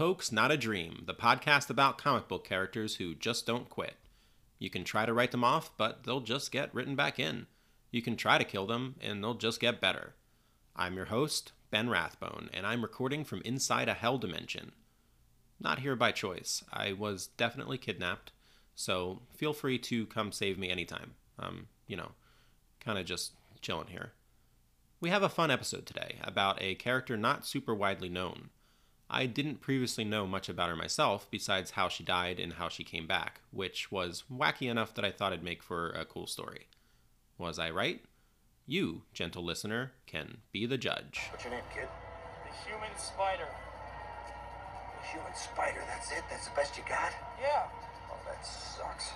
Hoax, Not a Dream, the podcast about comic book characters who just don't quit. You can try to write them off, but they'll just get written back in. You can try to kill them, and they'll just get better. I'm your host, Ben Rathbone, and I'm recording from inside a hell dimension. Not here by choice. I was definitely kidnapped, so feel free to come save me anytime. Um, you know, kind of just chilling here. We have a fun episode today about a character not super widely known. I didn't previously know much about her myself besides how she died and how she came back, which was wacky enough that I thought it'd make for a cool story. Was I right? You, gentle listener, can be the judge. What's your name, kid? The human spider. The human spider, that's it? That's the best you got? Yeah. Oh, that sucks.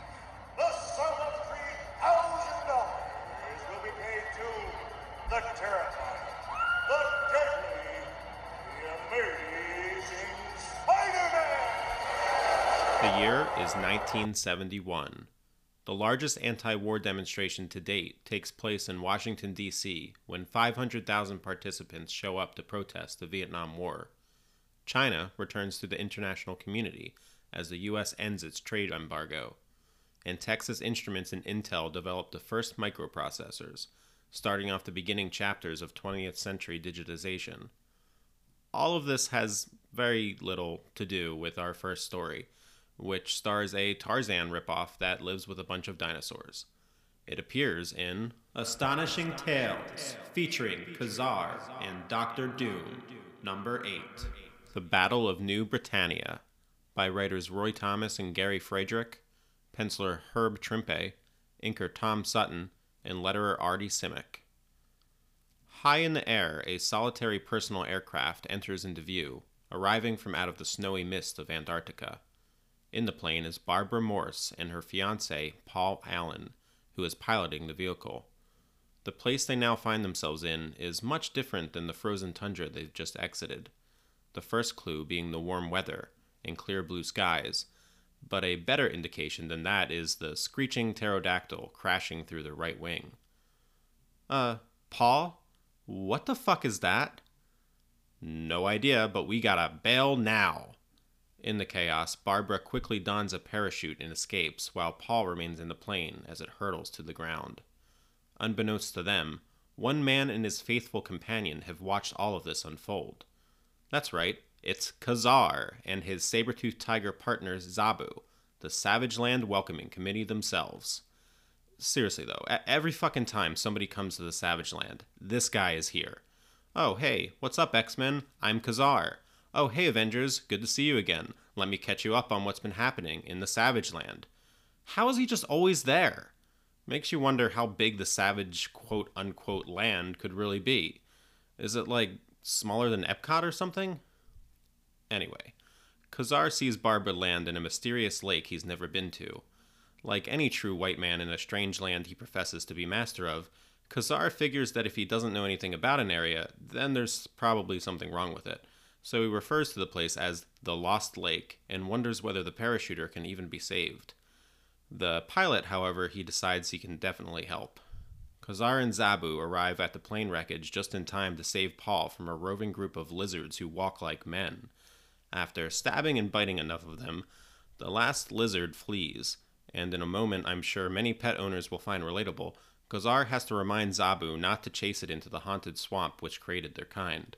The sum of three thousand dollars will be paid to the terrifying, the deadly, the amazing Spider-Man! The year is 1971. The largest anti war demonstration to date takes place in Washington, D.C., when 500,000 participants show up to protest the Vietnam War. China returns to the international community as the U.S. ends its trade embargo, and Texas Instruments and Intel develop the first microprocessors, starting off the beginning chapters of 20th century digitization. All of this has very little to do with our first story, which stars a Tarzan ripoff that lives with a bunch of dinosaurs. It appears in Astonishing Tales, featuring Kazar and Doctor Doom, number 8. The Battle of New Britannia, by writers Roy Thomas and Gary Friedrich, penciler Herb Trimpe, inker Tom Sutton, and letterer Artie Simek. High in the air, a solitary personal aircraft enters into view, arriving from out of the snowy mist of Antarctica. In the plane is Barbara Morse and her fiance, Paul Allen, who is piloting the vehicle. The place they now find themselves in is much different than the frozen tundra they've just exited. The first clue being the warm weather and clear blue skies, but a better indication than that is the screeching pterodactyl crashing through the right wing. Uh, Paul? What the fuck is that? No idea, but we gotta bail now. In the chaos, Barbara quickly dons a parachute and escapes, while Paul remains in the plane as it hurtles to the ground. Unbeknownst to them, one man and his faithful companion have watched all of this unfold. That's right, it's Kazar and his saber-toothed tiger partners Zabu, the Savage Land Welcoming Committee themselves. Seriously though, every fucking time somebody comes to the Savage Land, this guy is here. Oh, hey, what's up, X Men? I'm Kazar. Oh, hey, Avengers, good to see you again. Let me catch you up on what's been happening in the Savage Land. How is he just always there? Makes you wonder how big the Savage quote unquote land could really be. Is it like smaller than Epcot or something? Anyway, Kazar sees Barbara land in a mysterious lake he's never been to. Like any true white man in a strange land he professes to be master of, Kazar figures that if he doesn't know anything about an area, then there's probably something wrong with it. So he refers to the place as the Lost Lake and wonders whether the parachuter can even be saved. The pilot, however, he decides he can definitely help. Kazar and Zabu arrive at the plane wreckage just in time to save Paul from a roving group of lizards who walk like men. After stabbing and biting enough of them, the last lizard flees, and in a moment I'm sure many pet owners will find relatable, Kazar has to remind Zabu not to chase it into the haunted swamp which created their kind.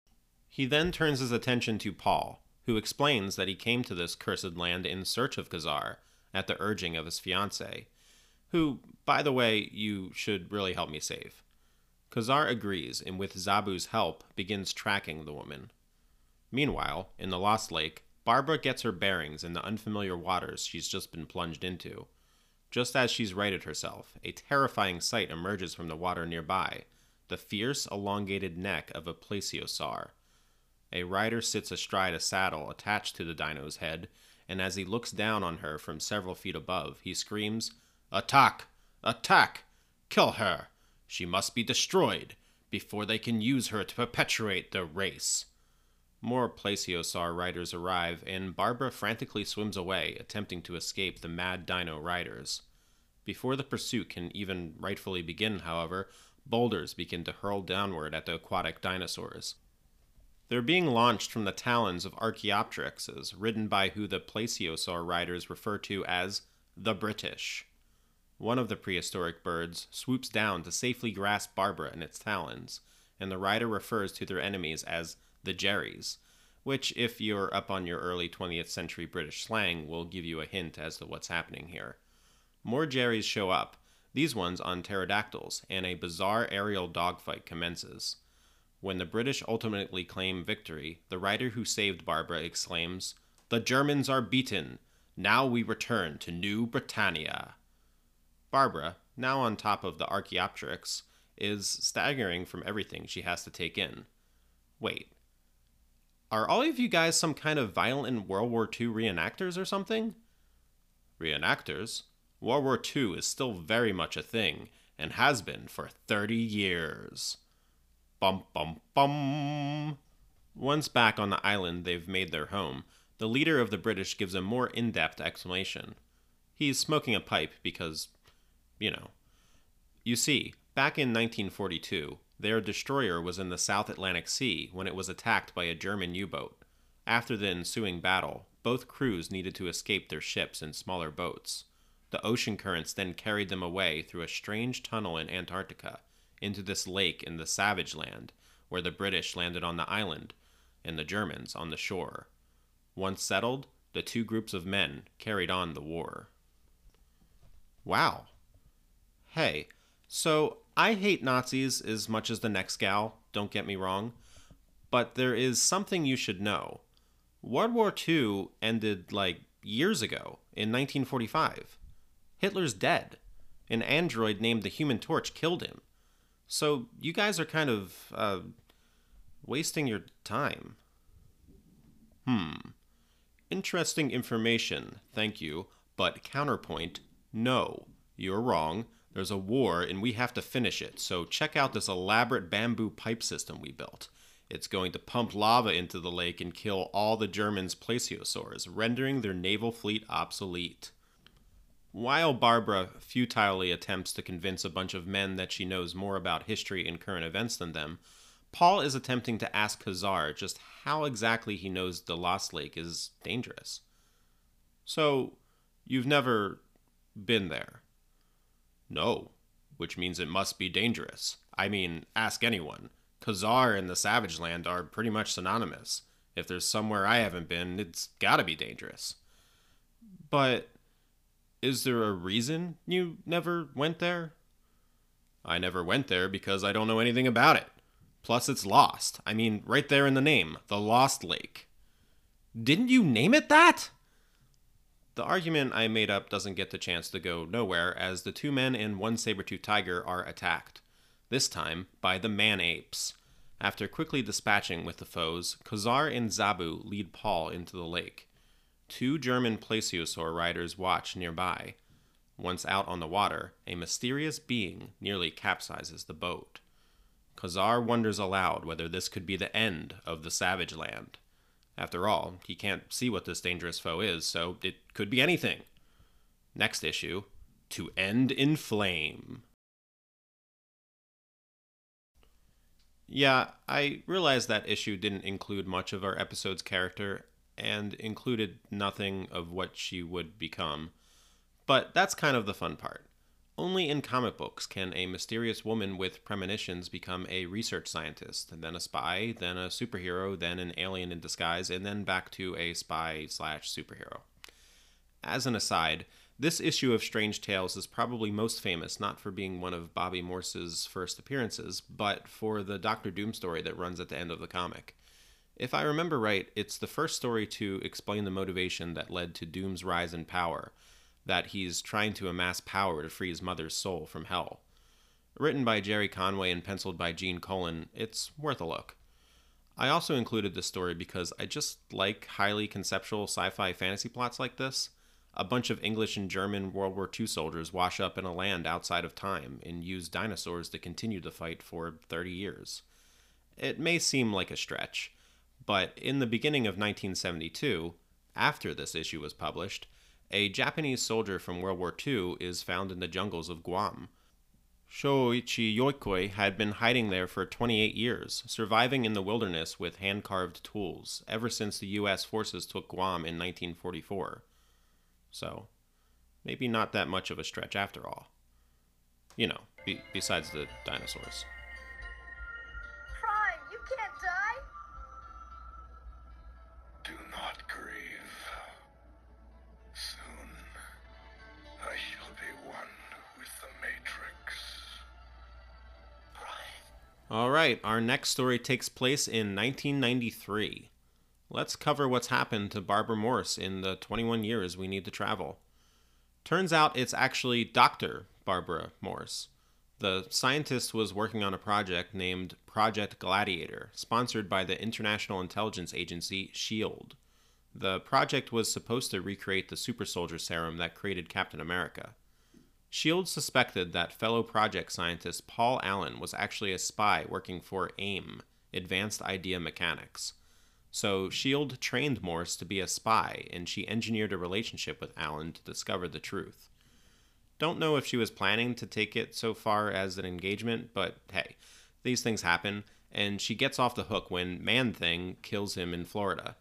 He then turns his attention to Paul, who explains that he came to this cursed land in search of Kazar, at the urging of his fiancée, who, by the way, you should really help me save. Kazar agrees and, with Zabu's help, begins tracking the woman. Meanwhile, in the Lost Lake, Barbara gets her bearings in the unfamiliar waters she's just been plunged into. Just as she's righted herself, a terrifying sight emerges from the water nearby the fierce, elongated neck of a plesiosaur. A rider sits astride a saddle attached to the dino's head, and as he looks down on her from several feet above, he screams, Attack! Attack! Kill her! She must be destroyed before they can use her to perpetuate their race. More plesiosaur riders arrive, and Barbara frantically swims away, attempting to escape the mad dino riders. Before the pursuit can even rightfully begin, however, boulders begin to hurl downward at the aquatic dinosaurs. They're being launched from the talons of Archaeopteryxes, ridden by who the plesiosaur riders refer to as the British. One of the prehistoric birds swoops down to safely grasp Barbara in its talons, and the rider refers to their enemies as the Jerrys, which, if you're up on your early 20th century British slang, will give you a hint as to what's happening here. More Jerrys show up, these ones on pterodactyls, and a bizarre aerial dogfight commences. When the British ultimately claim victory, the writer who saved Barbara exclaims, The Germans are beaten! Now we return to New Britannia! Barbara, now on top of the Archaeopteryx, is staggering from everything she has to take in. Wait, are all of you guys some kind of violent World War II reenactors or something? Reenactors? World War II is still very much a thing, and has been for 30 years. Bum bum bum. Once back on the island they've made their home, the leader of the British gives a more in depth explanation. He's smoking a pipe because, you know. You see, back in 1942, their destroyer was in the South Atlantic Sea when it was attacked by a German U boat. After the ensuing battle, both crews needed to escape their ships in smaller boats. The ocean currents then carried them away through a strange tunnel in Antarctica into this lake in the Savage Land, where the British landed on the island and the Germans on the shore. Once settled, the two groups of men carried on the war. Wow. Hey, so I hate Nazis as much as the next gal, don't get me wrong, but there is something you should know. World War II ended like years ago, in 1945. Hitler's dead. An android named the Human Torch killed him. So you guys are kind of uh, wasting your time. Hmm. Interesting information, thank you, but counterpoint no, you're wrong. There's a war and we have to finish it, so check out this elaborate bamboo pipe system we built. It's going to pump lava into the lake and kill all the Germans' plesiosaurs, rendering their naval fleet obsolete. While Barbara futilely attempts to convince a bunch of men that she knows more about history and current events than them, Paul is attempting to ask Ka-Zar just how exactly he knows the Lost Lake is dangerous. So, you've never been there? No, which means it must be dangerous. I mean, ask anyone. Ka-Zar and the Savage Land are pretty much synonymous. If there's somewhere I haven't been, it's gotta be dangerous. But is there a reason you never went there? I never went there because I don't know anything about it. Plus, it's lost. I mean, right there in the name, the Lost Lake. Didn't you name it that? The argument I made up doesn't get the chance to go nowhere as the two men and one saber-tooth tiger are attacked, this time by the man apes. After quickly dispatching with the foes, Ka-Zar and Zabu lead Paul into the lake. Two German plesiosaur riders watch nearby. Once out on the water, a mysterious being nearly capsizes the boat. Ka-Zar wonders aloud whether this could be the end of the Savage Land. After all, he can't see what this dangerous foe is, so it could be anything. Next issue To End in Flame. Yeah, I realize that issue didn't include much of our episode's character, and included nothing of what she would become. But that's kind of the fun part. Only in comic books can a mysterious woman with premonitions become a research scientist, then a spy, then a superhero, then an alien in disguise, and then back to a spy slash superhero. As an aside, this issue of Strange Tales is probably most famous not for being one of Bobbi Morse's first appearances, but for the Doctor Doom story that runs at the end of the comic. If I remember right, it's the first story to explain the motivation that led to Doom's rise in power, that he's trying to amass power to free his mother's soul from hell. Written by Gerry Conway and penciled by Gene Colan, it's worth a look. I also included this story because I just like highly conceptual sci fi fantasy plots like this. A bunch of English and German World War II soldiers wash up in a land outside of time and use dinosaurs to continue the fight for 30 years. It may seem like a stretch, but in the beginning of 1972, after this issue was published, a Japanese soldier from World War II is found in the jungles of Guam. Shoichi Yokoi had been hiding there for 28 years, surviving in the wilderness with hand carved tools ever since the US forces took Guam in 1944. So, maybe not that much of a stretch after all. You know, be- besides the dinosaurs. All right, our next story takes place in 1993. Let's cover what's happened to Barbara Morse in the 21 years we need to travel. Turns out it's actually Dr. Barbara Morse. The scientist was working on a project named Project Gladiator, sponsored by the International Intelligence Agency SHIELD. The project was supposed to recreate the super soldier serum that created Captain America. SHIELD suspected that fellow project scientist Paul Allen was actually a spy working for AIM, Advanced Idea Mechanics. So SHIELD trained Morse to be a spy, and she engineered a relationship with Allen to discover the truth. Don't know if she was planning to take it so far as an engagement, but hey, these things happen, and she gets off the hook when Man Thing kills him in Florida.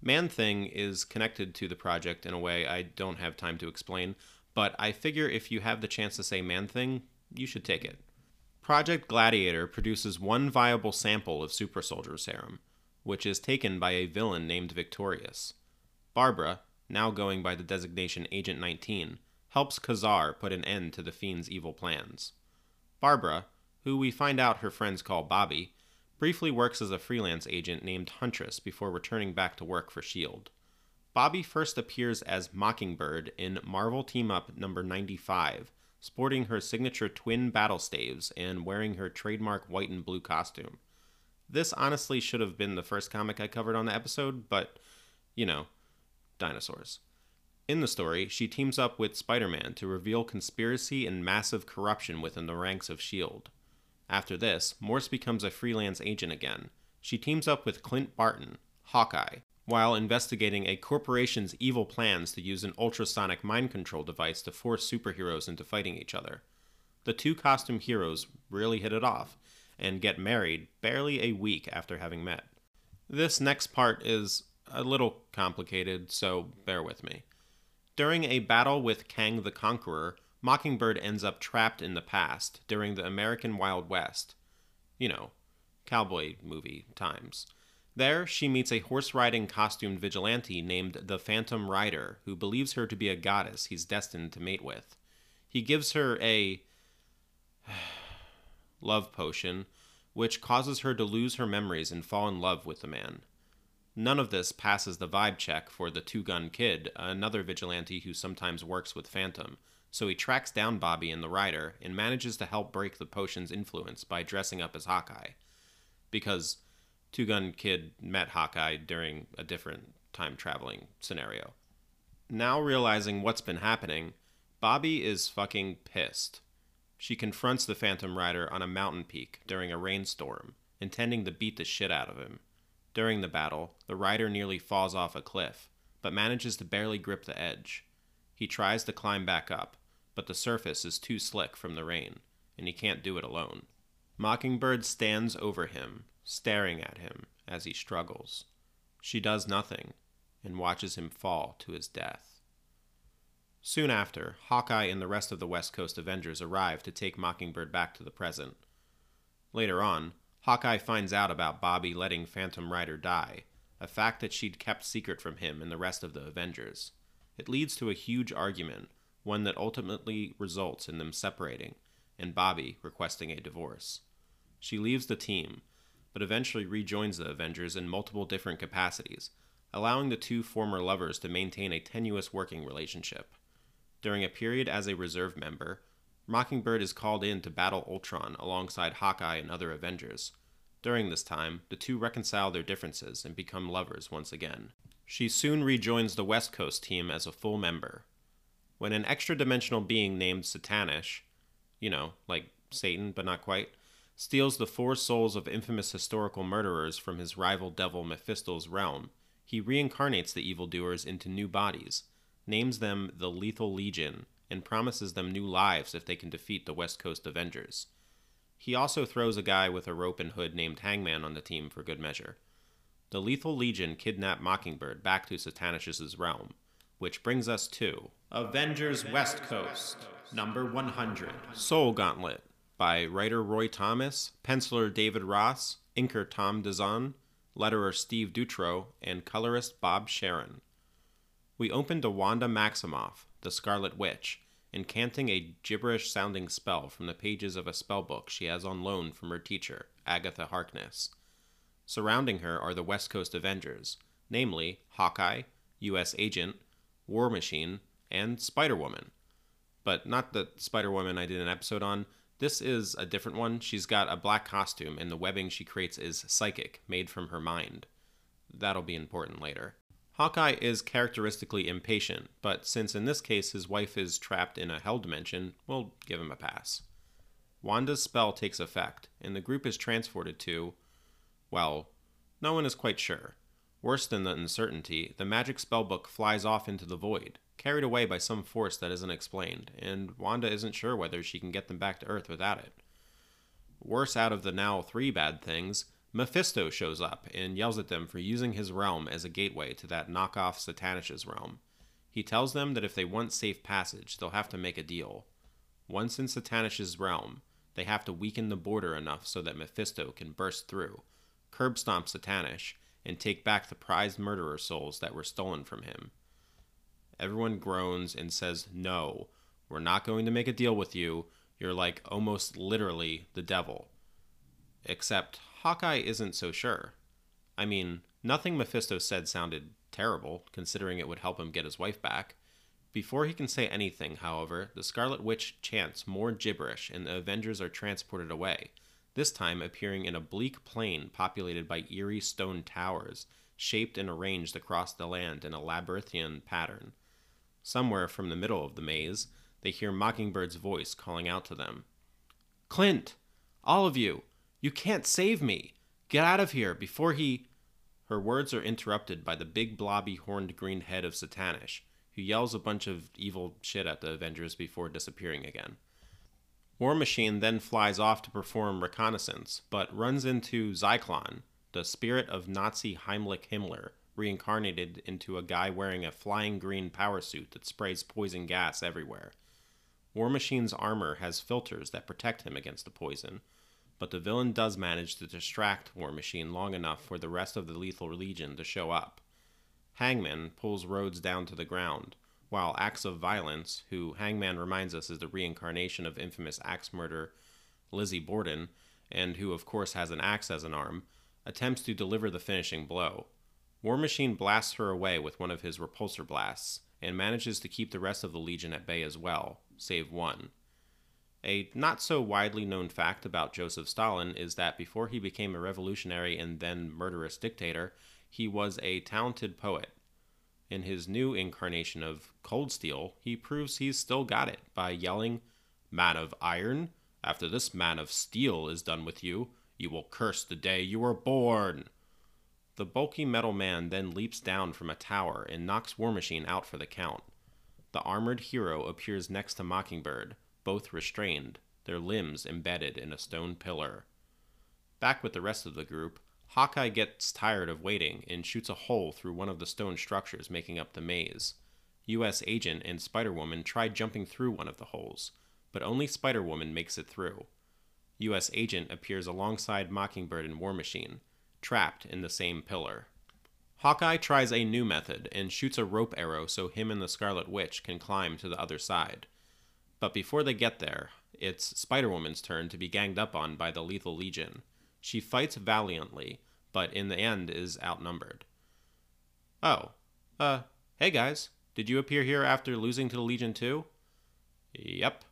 Man Thing is connected to the project in a way I don't have time to explain, but I figure if you have the chance to say Man Thing, you should take it. Project Gladiator produces one viable sample of Super Soldier Serum, which is taken by a villain named Victorius. Barbara, now going by the designation Agent 19, helps Kazar put an end to the Fiend's evil plans. Barbara, who we find out her friends call Bobbi, briefly works as a freelance agent named Huntress before returning back to work for S.H.I.E.L.D. Bobby first appears as Mockingbird in Marvel Team Up number 95, sporting her signature twin battle staves and wearing her trademark white and blue costume. This honestly should have been the first comic I covered on the episode, but, you know, dinosaurs. In the story, she teams up with Spider Man to reveal conspiracy and massive corruption within the ranks of S.H.I.E.L.D. After this, Morse becomes a freelance agent again. She teams up with Clint Barton, Hawkeye, while investigating a corporation's evil plans to use an ultrasonic mind control device to force superheroes into fighting each other. The two costume heroes really hit it off and get married barely a week after having met. This next part is a little complicated, so bear with me. During a battle with Kang the Conqueror, Mockingbird ends up trapped in the past during the American Wild West. You know, cowboy movie times. There, she meets a horse riding costumed vigilante named the Phantom Rider, who believes her to be a goddess he's destined to mate with. He gives her a love potion, which causes her to lose her memories and fall in love with the man. None of this passes the vibe check for the Two Gun Kid, another vigilante who sometimes works with Phantom, so he tracks down Bobbi and the Rider and manages to help break the potion's influence by dressing up as Hawkeye. Because Two Gun Kid met Hawkeye during a different time traveling scenario. Now realizing what's been happening, Bobbi is fucking pissed. She confronts the Phantom Rider on a mountain peak during a rainstorm, intending to beat the shit out of him. During the battle, the rider nearly falls off a cliff, but manages to barely grip the edge. He tries to climb back up, but the surface is too slick from the rain, and he can't do it alone. Mockingbird stands over him, staring at him as he struggles. She does nothing and watches him fall to his death. Soon after, Hawkeye and the rest of the West Coast Avengers arrive to take Mockingbird back to the present. Later on, Hawkeye finds out about Bobbi letting Phantom Rider die, a fact that she'd kept secret from him and the rest of the Avengers. It leads to a huge argument, one that ultimately results in them separating, and Bobbi requesting a divorce. She leaves the team, but eventually rejoins the Avengers in multiple different capacities, allowing the two former lovers to maintain a tenuous working relationship. During a period as a reserve member, Mockingbird is called in to battle Ultron alongside Hawkeye and other Avengers. During this time, the two reconcile their differences and become lovers once again. She soon rejoins the West Coast team as a full member. When an extra dimensional being named Satanish, you know, like Satan but not quite, steals the four souls of infamous historical murderers from his rival devil Mephisto's realm, he reincarnates the evildoers into new bodies, names them the Lethal Legion, and promises them new lives if they can defeat the West Coast Avengers. He also throws a guy with a rope and hood named Hangman on the team for good measure. The Lethal Legion kidnap Mockingbird back to Satanish's realm, which brings us to Avengers West Coast, number 100, Soul Gauntlet, by writer Roy Thomas, penciler David Ross, inker Tom DeZan, letterer Steve Dutro, and colorist Bob Sharen. We open to Wanda Maximoff, the Scarlet Witch, incanting a gibberish sounding spell from the pages of a spellbook she has on loan from her teacher, Agatha Harkness. Surrounding her are the West Coast Avengers, namely Hawkeye, U.S. Agent, War Machine, and Spider Woman. But not the Spider Woman I did an episode on. This is a different one. She's got a black costume, and the webbing she creates is psychic, made from her mind. That'll be important later. Hawkeye is characteristically impatient, but since in this case his wife is trapped in a hell dimension, we'll give him a pass. Wanda's spell takes effect, and the group is transported to. Well, no one is quite sure. Worse than the uncertainty, the magic spellbook flies off into the void, carried away by some force that isn't explained, and Wanda isn't sure whether she can get them back to Earth without it. Worse out of the now three bad things, Mephisto shows up and yells at them for using his realm as a gateway to that knockoff Satanish's realm. He tells them that if they want safe passage, they'll have to make a deal. Once in Satanish's realm, they have to weaken the border enough so that Mephisto can burst through, curb stomp Satanish, and take back the prized murderer souls that were stolen from him. Everyone groans and says, No, we're not going to make a deal with you. You're like almost literally the devil. Except Hawkeye isn't so sure. I mean, nothing Mephisto said sounded terrible, considering it would help him get his wife back. Before he can say anything, however, the Scarlet Witch chants more gibberish and the Avengers are transported away, this time appearing in a bleak plain populated by eerie stone towers, shaped and arranged across the land in a labyrinthian pattern. Somewhere from the middle of the maze, they hear Mockingbird's voice calling out to them Clint! All of you! You can't save me! Get out of here before he. Her words are interrupted by the big blobby horned green head of Satanish, who yells a bunch of evil shit at the Avengers before disappearing again. War Machine then flies off to perform reconnaissance, but runs into Zyklon, the spirit of Nazi Heinrich Himmler, reincarnated into a guy wearing a flying green power suit that sprays poison gas everywhere. War Machine's armor has filters that protect him against the poison, but the villain does manage to distract War Machine long enough for the rest of the Lethal Legion to show up. Hangman pulls Rhodes down to the ground, while Axe of Violence, who Hangman reminds us is the reincarnation of infamous axe murder Lizzie Borden, and who of course has an axe as an arm, attempts to deliver the finishing blow. War Machine blasts her away with one of his repulsor blasts, and manages to keep the rest of the Legion at bay as well, save one. A not so widely known fact about Joseph Stalin is that before he became a revolutionary and then murderous dictator, he was a talented poet. In his new incarnation of Cold Steel, he proves he's still got it by yelling, Man of iron, after this man of steel is done with you, you will curse the day you were born. The bulky metal man then leaps down from a tower and knocks War Machine out for the count. The armored hero appears next to Mockingbird, both restrained, their limbs embedded in a stone pillar. Back with the rest of the group, Hawkeye gets tired of waiting and shoots a hole through one of the stone structures making up the maze. U.S. Agent and Spider Woman try jumping through one of the holes, but only Spider Woman makes it through. U.S. Agent appears alongside Mockingbird and War Machine, trapped in the same pillar. Hawkeye tries a new method and shoots a rope arrow so him and the Scarlet Witch can climb to the other side. But before they get there, it's Spider Woman's turn to be ganged up on by the Lethal Legion. She fights valiantly, but in the end is outnumbered. Oh, uh, hey guys, did you appear here after losing to the Legion too? Yep.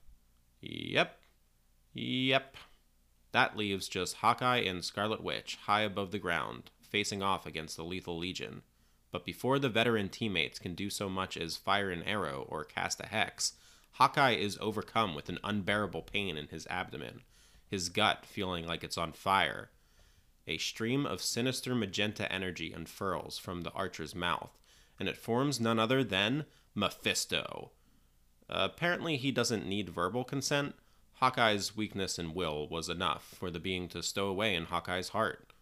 Yep. Yep. That leaves just Hawkeye and Scarlet Witch high above the ground, facing off against the Lethal Legion. But before the veteran teammates can do so much as fire an arrow or cast a hex, Hawkeye is overcome with an unbearable pain in his abdomen, his gut feeling like it's on fire. A stream of sinister magenta energy unfurls from the archer's mouth, and it forms none other than Mephisto. Apparently, he doesn't need verbal consent. Hawkeye's weakness and will was enough for the being to stow away in Hawkeye's heart.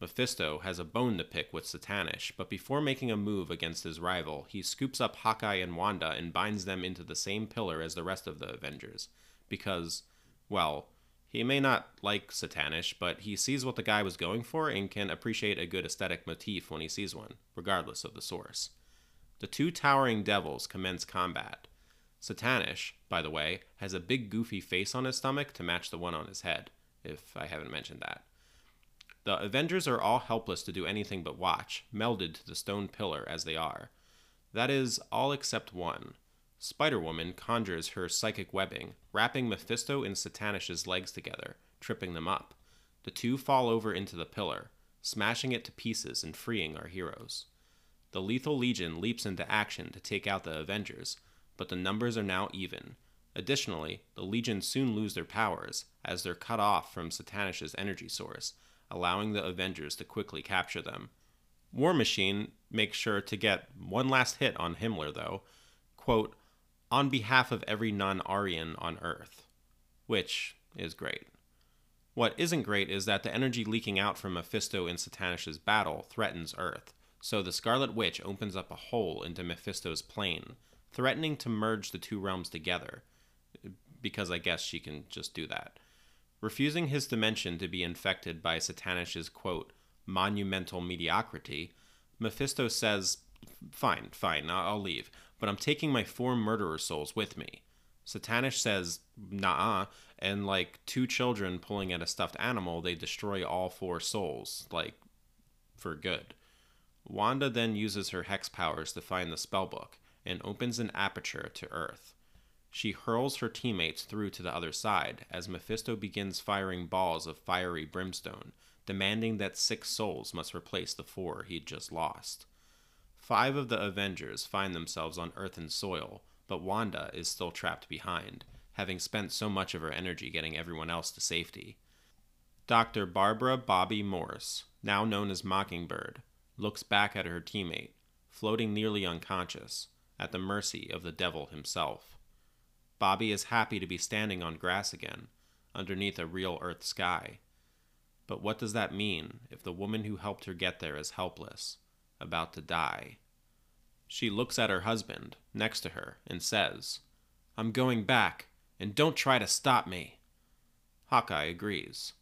Mephisto has a bone to pick with Satanish, but before making a move against his rival, he scoops up Hawkeye and Wanda and binds them into the same pillar as the rest of the Avengers. Because, well, he may not like Satanish, but he sees what the guy was going for and can appreciate a good aesthetic motif when he sees one, regardless of the source. The two towering devils commence combat. Satanish, by the way, has a big goofy face on his stomach to match the one on his head, if I haven't mentioned that. The Avengers are all helpless to do anything but watch, melded to the stone pillar as they are. That is, all except one. Spider Woman conjures her psychic webbing, wrapping Mephisto and Satanish's legs together, tripping them up. The two fall over into the pillar, smashing it to pieces and freeing our heroes. The Lethal Legion leaps into action to take out the Avengers, but the numbers are now even. Additionally, the Legion soon lose their powers, as they're cut off from Satanish's energy source, allowing the Avengers to quickly capture them. War Machine makes sure to get one last hit on Himmler, though, quote, on behalf of every non Aryan on Earth, which is great. What isn't great is that the energy leaking out from Mephisto in Satanish's battle threatens Earth, so the Scarlet Witch opens up a hole into Mephisto's plane, threatening to merge the two realms together, because I guess she can just do that. Refusing his dimension to be infected by Satanish's quote, monumental mediocrity, Mephisto says, Fine, fine, I'll leave, but I'm taking my four murderer souls with me. Satanish says, Nah, and like two children pulling at a stuffed animal, they destroy all four souls, like, for good. Wanda then uses her hex powers to find the spellbook and opens an aperture to Earth. She hurls her teammates through to the other side as Mephisto begins firing balls of fiery brimstone, demanding that six souls must replace the four he'd just lost. Five of the Avengers find themselves on earthen soil, but Wanda is still trapped behind, having spent so much of her energy getting everyone else to safety. Dr. Barbara Bobbi Morse, now known as Mockingbird, looks back at her teammate, floating nearly unconscious, at the mercy of the devil himself. Bobbi is happy to be standing on grass again, underneath a real Earth sky. But what does that mean if the woman who helped her get there is helpless, about to die? She looks at her husband, next to her, and says, I'm going back, and don't try to stop me. Hawkeye agrees.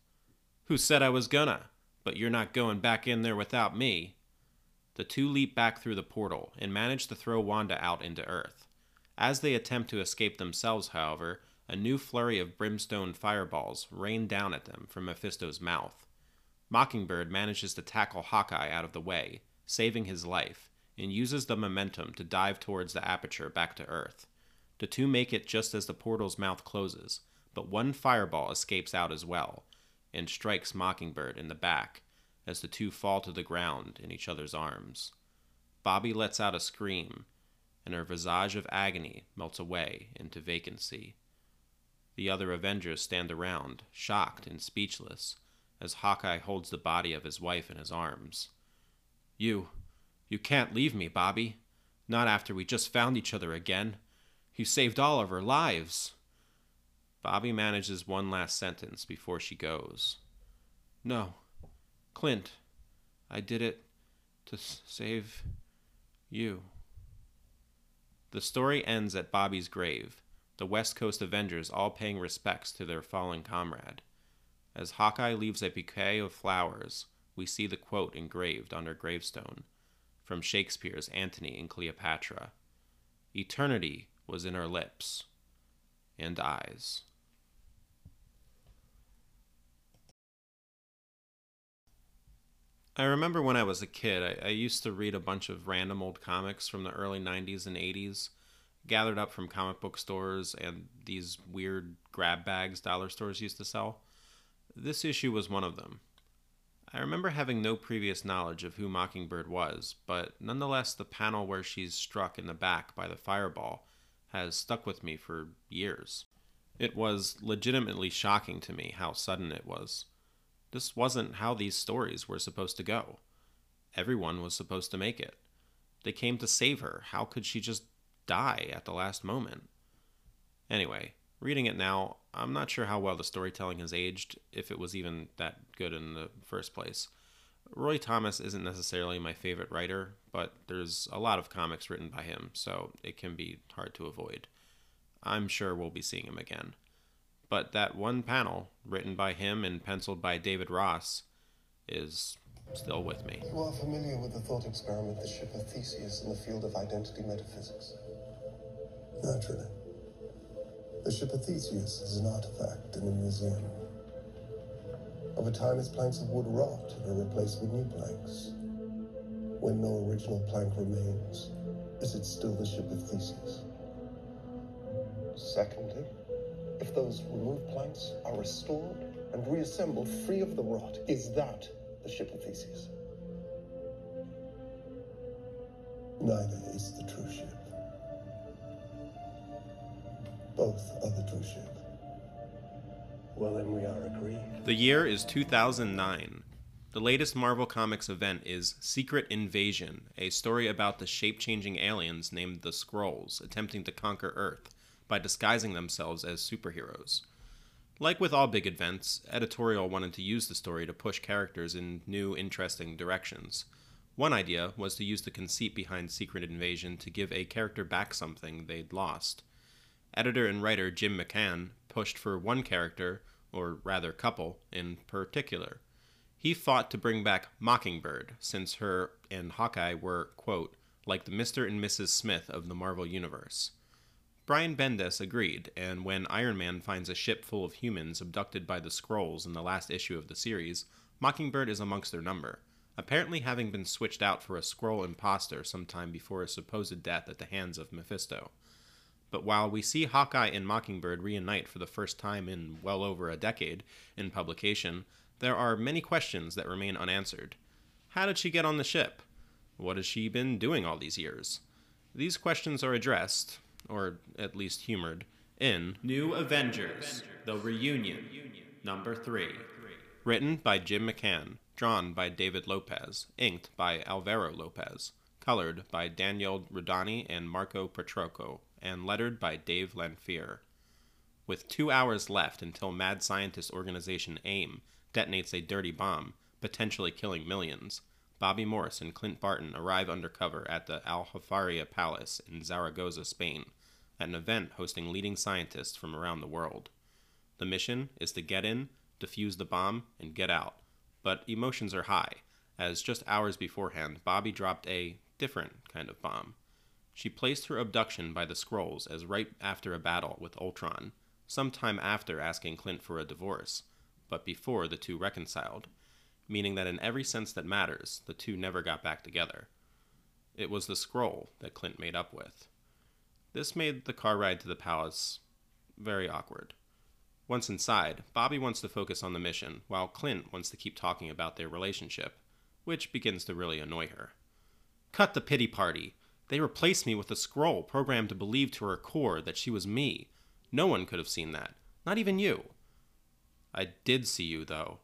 Who said I was gonna? But you're not going back in there without me. The two leap back through the portal and manage to throw Wanda out into Earth. As they attempt to escape themselves, however, a new flurry of brimstone fireballs rain down at them from Mephisto's mouth. Mockingbird manages to tackle Hawkeye out of the way, saving his life, and uses the momentum to dive towards the aperture back to Earth. The two make it just as the portal's mouth closes, but one fireball escapes out as well, and strikes Mockingbird in the back, as the two fall to the ground in each other's arms. Bobbi lets out a scream, and her visage of agony melts away into vacancy. The other Avengers stand around, shocked and speechless, as Hawkeye holds the body of his wife in his arms. You, you can't leave me, Bobbi. Not after we just found each other again. You saved all of our lives. Bobbi manages one last sentence before she goes. No, Clint, I did it to save you. The story ends at Bobbi's grave, the West Coast Avengers all paying respects to their fallen comrade. As Hawkeye leaves a bouquet of flowers, we see the quote engraved on her gravestone from Shakespeare's Antony and Cleopatra Eternity was in her lips and eyes. I remember when I was a kid, I, I, used to read a bunch of random old comics from the early 90s and 80s, gathered up from comic book stores and these weird grab bags dollar stores used to sell. This issue was one of them. I remember having no previous knowledge of who Mockingbird was, but nonetheless, the panel where she's struck in the back by the fireball has stuck with me for years. It was legitimately shocking to me how sudden it was. This wasn't how these stories were supposed to go. Everyone was supposed to make it. They came to save her. How could she just die at the last moment? Anyway, reading it now, I'm not sure how well the storytelling has aged, if it was even that good in the first place. Roy Thomas isn't necessarily my favorite writer, but there's a lot of comics written by him, so it can be hard to avoid. I'm sure we'll be seeing him again. But that one panel, written by him and penciled by David Ross, is still with me. You are familiar with the thought experiment, the ship of Theseus in the field of identity metaphysics? Naturally. The ship of Theseus is an artifact in a museum. Over time, its planks of wood rot and are replaced with new planks. When no original plank remains, is it still the ship of Theseus? Secondly, if those removed planks are restored and reassembled free of the rot, is that the ship of Theseus? Neither is the true ship. Both are the true ship. Well, then we are agreed. The year is 2009. The latest Marvel Comics event is Secret Invasion, a story about the shape changing aliens named the Skrulls attempting to conquer Earth by disguising themselves as superheroes. Like with all big events, editorial wanted to use the story to push characters in new, interesting directions. One idea was to use the conceit behind Secret Invasion to give a character back something they'd lost. Editor and writer Jim McCann pushed for one character, or rather couple, in particular. He fought to bring back Mockingbird, since her and Hawkeye were, quote, like the Mr. and Mrs. Smith of the Marvel Universe. Brian Bendis agreed, and when Iron Man finds a ship full of humans abducted by the Skrulls in the last issue of the series, Mockingbird is amongst their number, apparently having been switched out for a Skrull imposter sometime before his supposed death at the hands of Mephisto. But while we see Hawkeye and Mockingbird reunite for the first time in well over a decade in publication, there are many questions that remain unanswered. How did she get on the ship? What has she been doing all these years? These questions are addressed, or at least humored, in New Avengers The Reunion, number 3. Written by Jim McCann, drawn by David Lopez, inked by Alvaro Lopez, colored by Daniel Rudoni and Marco Petrocco, and lettered by Dave Lanphear. With two hours left until mad scientist organization AIM detonates a dirty bomb, potentially killing millions, Bobbi Morse and Clint Barton arrive undercover at the Aljaferia Palace in Zaragoza, Spain, at an event hosting leading scientists from around the world. The mission is to get in, defuse the bomb, and get out. But emotions are high, as just hours beforehand, Bobbi dropped a different kind of bomb. She placed her abduction by the Skrulls as right after a battle with Ultron, sometime after asking Clint for a divorce, but before the two reconciled, meaning that in every sense that matters, the two never got back together. It was the Skrull that Clint made up with. This made the car ride to the palace very awkward. Once inside, Bobbi wants to focus on the mission, while Clint wants to keep talking about their relationship, which begins to really annoy her. Cut the pity party. They replaced me with a Skrull programmed to believe to her core that she was me. No one could have seen that, not even you. I did see you, though,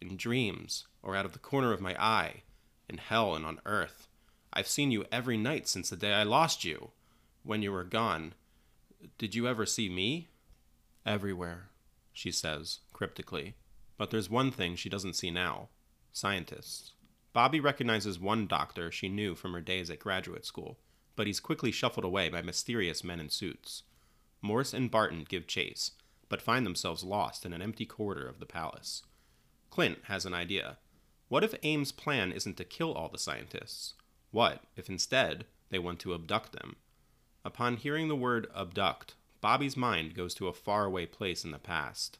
in dreams, or out of the corner of my eye, in hell and on earth. I've seen you every night since the day I lost you. When you were gone, did you ever see me? Everywhere, she says, cryptically. But there's one thing she doesn't see now scientists. Bobbi recognizes one doctor she knew from her days at graduate school, but he's quickly shuffled away by mysterious men in suits. Morse and Barton give chase, but find themselves lost in an empty corridor of the palace. Clint has an idea. What if AIM's plan isn't to kill all the scientists? What if instead they want to abduct them? Upon hearing the word abduct, Bobbi's mind goes to a faraway place in the past.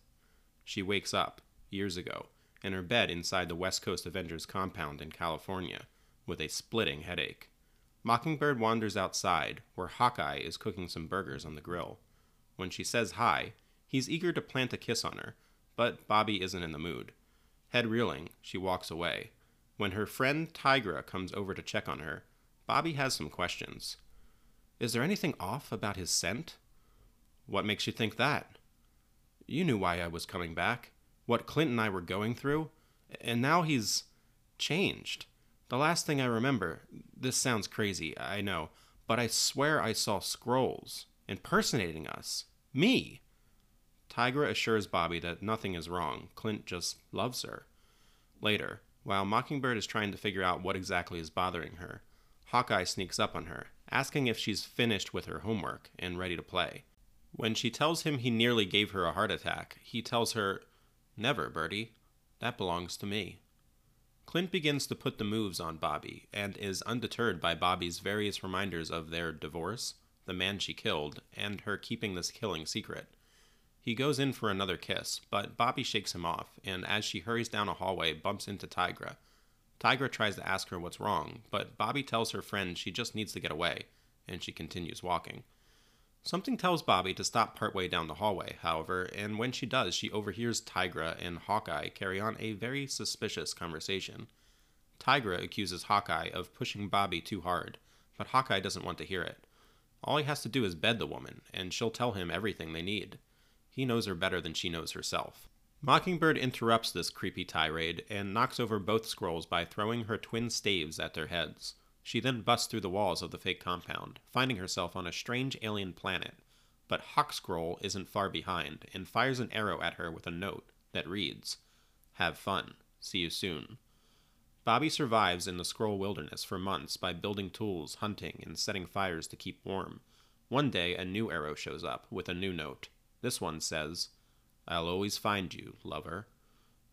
She wakes up, years ago, in her bed inside the West Coast Avengers compound in California, with a splitting headache. Mockingbird wanders outside, where Hawkeye is cooking some burgers on the grill. When she says hi, he's eager to plant a kiss on her, but Bobbi isn't in the mood. Head reeling, she walks away. When her friend Tigra comes over to check on her, Bobbi has some questions. Is there anything off about his scent? What makes you think that? You knew why I was coming back, what Clint and I were going through, and now he's changed. The last thing I remember, this sounds crazy, I know, but I swear I saw Skrulls impersonating us Me! Tigra assures Bobbi that nothing is wrong. Clint just loves her. Later, while Mockingbird is trying to figure out what exactly is bothering her, Hawkeye sneaks up on her, asking if she's finished with her homework and ready to play. When she tells him he nearly gave her a heart attack, he tells her, Never, Birdie. That belongs to me. Clint begins to put the moves on Bobbi and is undeterred by Bobbi's various reminders of their divorce, the man she killed, and her keeping this killing secret. He goes in for another kiss, but Bobbi shakes him off, and as she hurries down a hallway, bumps into Tigra. Tigra tries to ask her what's wrong, but Bobbi tells her friend she just needs to get away, and she continues walking. Something tells Bobbi to stop partway down the hallway, however, and when she does, she overhears Tigra and Hawkeye carry on a very suspicious conversation. Tigra accuses Hawkeye of pushing Bobbi too hard, but Hawkeye doesn't want to hear it. All he has to do is bed the woman, and she'll tell him everything they need. He knows her better than she knows herself. Mockingbird interrupts this creepy tirade and knocks over both Skrulls by throwing her twin staves at their heads. She then busts through the walls of the fake compound, finding herself on a strange alien planet. But Hawk Skrull isn't far behind and fires an arrow at her with a note that reads Have fun. See you soon. Bobbi survives in the Skrull wilderness for months by building tools, hunting, and setting fires to keep warm. One day, a new arrow shows up with a new note. This one says, I'll always find you, lover.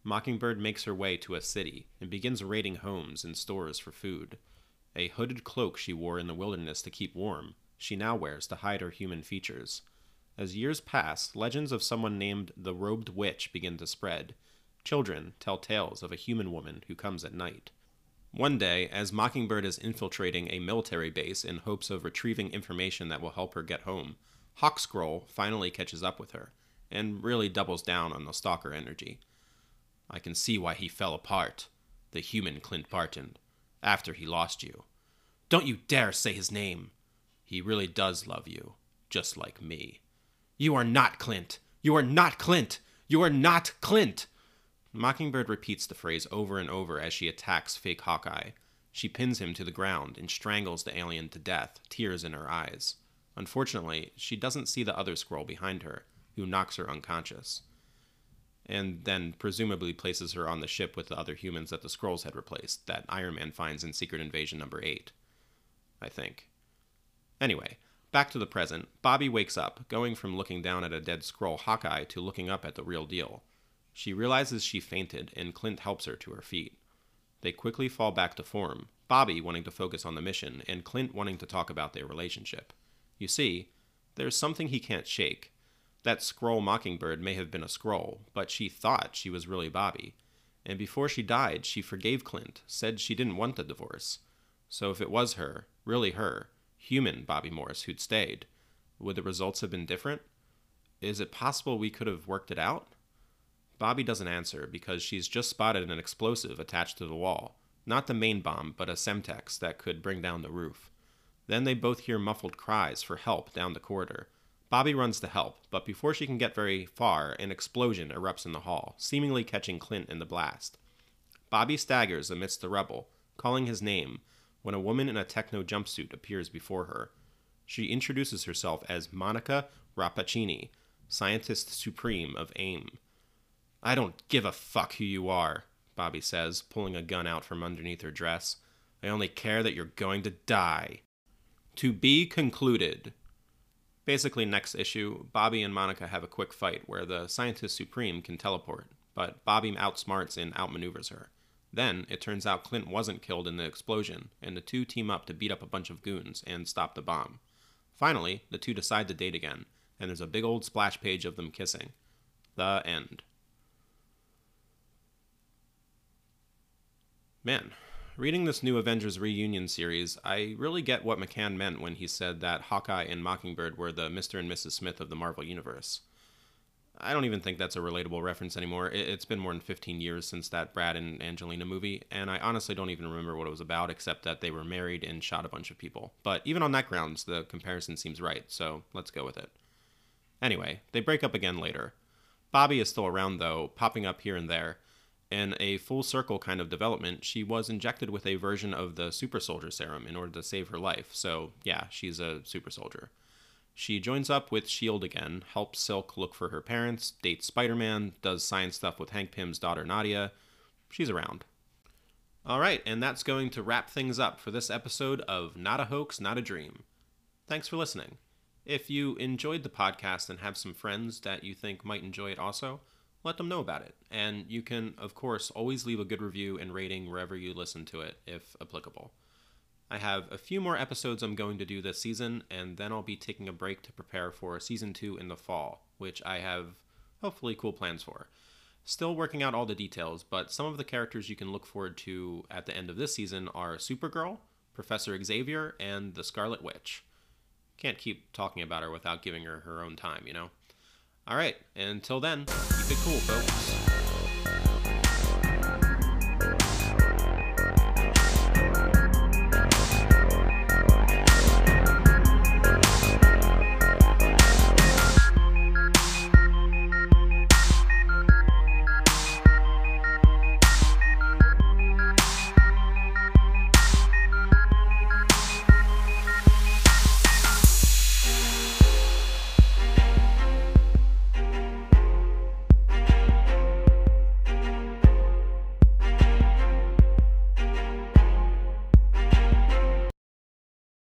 Mockingbird makes her way to a city and begins raiding homes and stores for food. A hooded cloak she wore in the wilderness to keep warm, she now wears to hide her human features. As years pass, legends of someone named the Robed Witch begin to spread. Children tell tales of a human woman who comes at night. One day, as Mockingbird is infiltrating a military base in hopes of retrieving information that will help her get home, Hawk Skrull finally catches up with her and really doubles down on the stalker energy. I can see why he fell apart, the human Clint Barton, after he lost you. Don't you dare say his name. He really does love you, just like me. You are not Clint. You are not Clint. You are not Clint. Mockingbird repeats the phrase over and over as she attacks fake Hawkeye. She pins him to the ground and strangles the alien to death, tears in her eyes. Unfortunately, she doesn't see the other Skrull behind her, who knocks her unconscious, and then presumably places her on the ship with the other humans that the Skrulls had replaced, that Iron Man finds in Secret Invasion number 8. I think. Anyway, back to the present. Bobbi wakes up, going from looking down at a dead Skrull Hawkeye to looking up at the real deal. She realizes she fainted, and Clint helps her to her feet. They quickly fall back to form, Bobbi wanting to focus on the mission, and Clint wanting to talk about their relationship. You see, there's something he can't shake. That Skrull Mockingbird may have been a Skrull, but she thought she was really Bobbi. And before she died, she forgave Clint, said she didn't want the divorce. So if it was her, really her, human Bobbi Morse who'd stayed, would the results have been different? Is it possible we could have worked it out? Bobbi doesn't answer because she's just spotted an explosive attached to the wall. Not the main bomb, but a Semtex that could bring down the roof. Then they both hear muffled cries for help down the corridor. Bobbi runs to help, but before she can get very far, an explosion erupts in the hall, seemingly catching Clint in the blast. Bobbi staggers amidst the rubble, calling his name, when a woman in a techno jumpsuit appears before her. She introduces herself as Monica Rappaccini, scientist supreme of AIM. I don't give a fuck who you are, Bobbi says, pulling a gun out from underneath her dress. I only care that you're going to die. To be concluded. Basically, next issue, Bobbi and Monica have a quick fight where the Scientist Supreme can teleport, but Bobbi outsmarts and outmaneuvers her. Then, it turns out Clint wasn't killed in the explosion, and the two team up to beat up a bunch of goons and stop the bomb. Finally, the two decide to date again, and there's a big old splash page of them kissing. The end. Man, reading this new Avengers reunion series, I really get what McCann meant when he said that Hawkeye and Mockingbird were the Mr. and Mrs. Smith of the Marvel Universe. I don't even think that's a relatable reference anymore. It's been more than 15 years since that Brad and Angelina movie, and I honestly don't even remember what it was about except that they were married and shot a bunch of people. But even on that grounds, the comparison seems right, so let's go with it. Anyway, they break up again later. Bobbi is still around, though, popping up here and there in a full circle kind of development, she was injected with a version of the super soldier serum in order to save her life. So, yeah, she's a super soldier. She joins up with S.H.I.E.L.D. again, helps Silk look for her parents, dates Spider Man, does science stuff with Hank Pym's daughter Nadia. She's around. All right, and that's going to wrap things up for this episode of Not a Hoax, Not a Dream. Thanks for listening. If you enjoyed the podcast and have some friends that you think might enjoy it also, let them know about it. And you can, of course, always leave a good review and rating wherever you listen to it, if applicable. I have a few more episodes I'm going to do this season, and then I'll be taking a break to prepare for season two in the fall, which I have hopefully cool plans for. Still working out all the details, but some of the characters you can look forward to at the end of this season are Supergirl, Professor Xavier, and the Scarlet Witch. Can't keep talking about her without giving her her own time, you know? All right, until then, keep it cool, folks.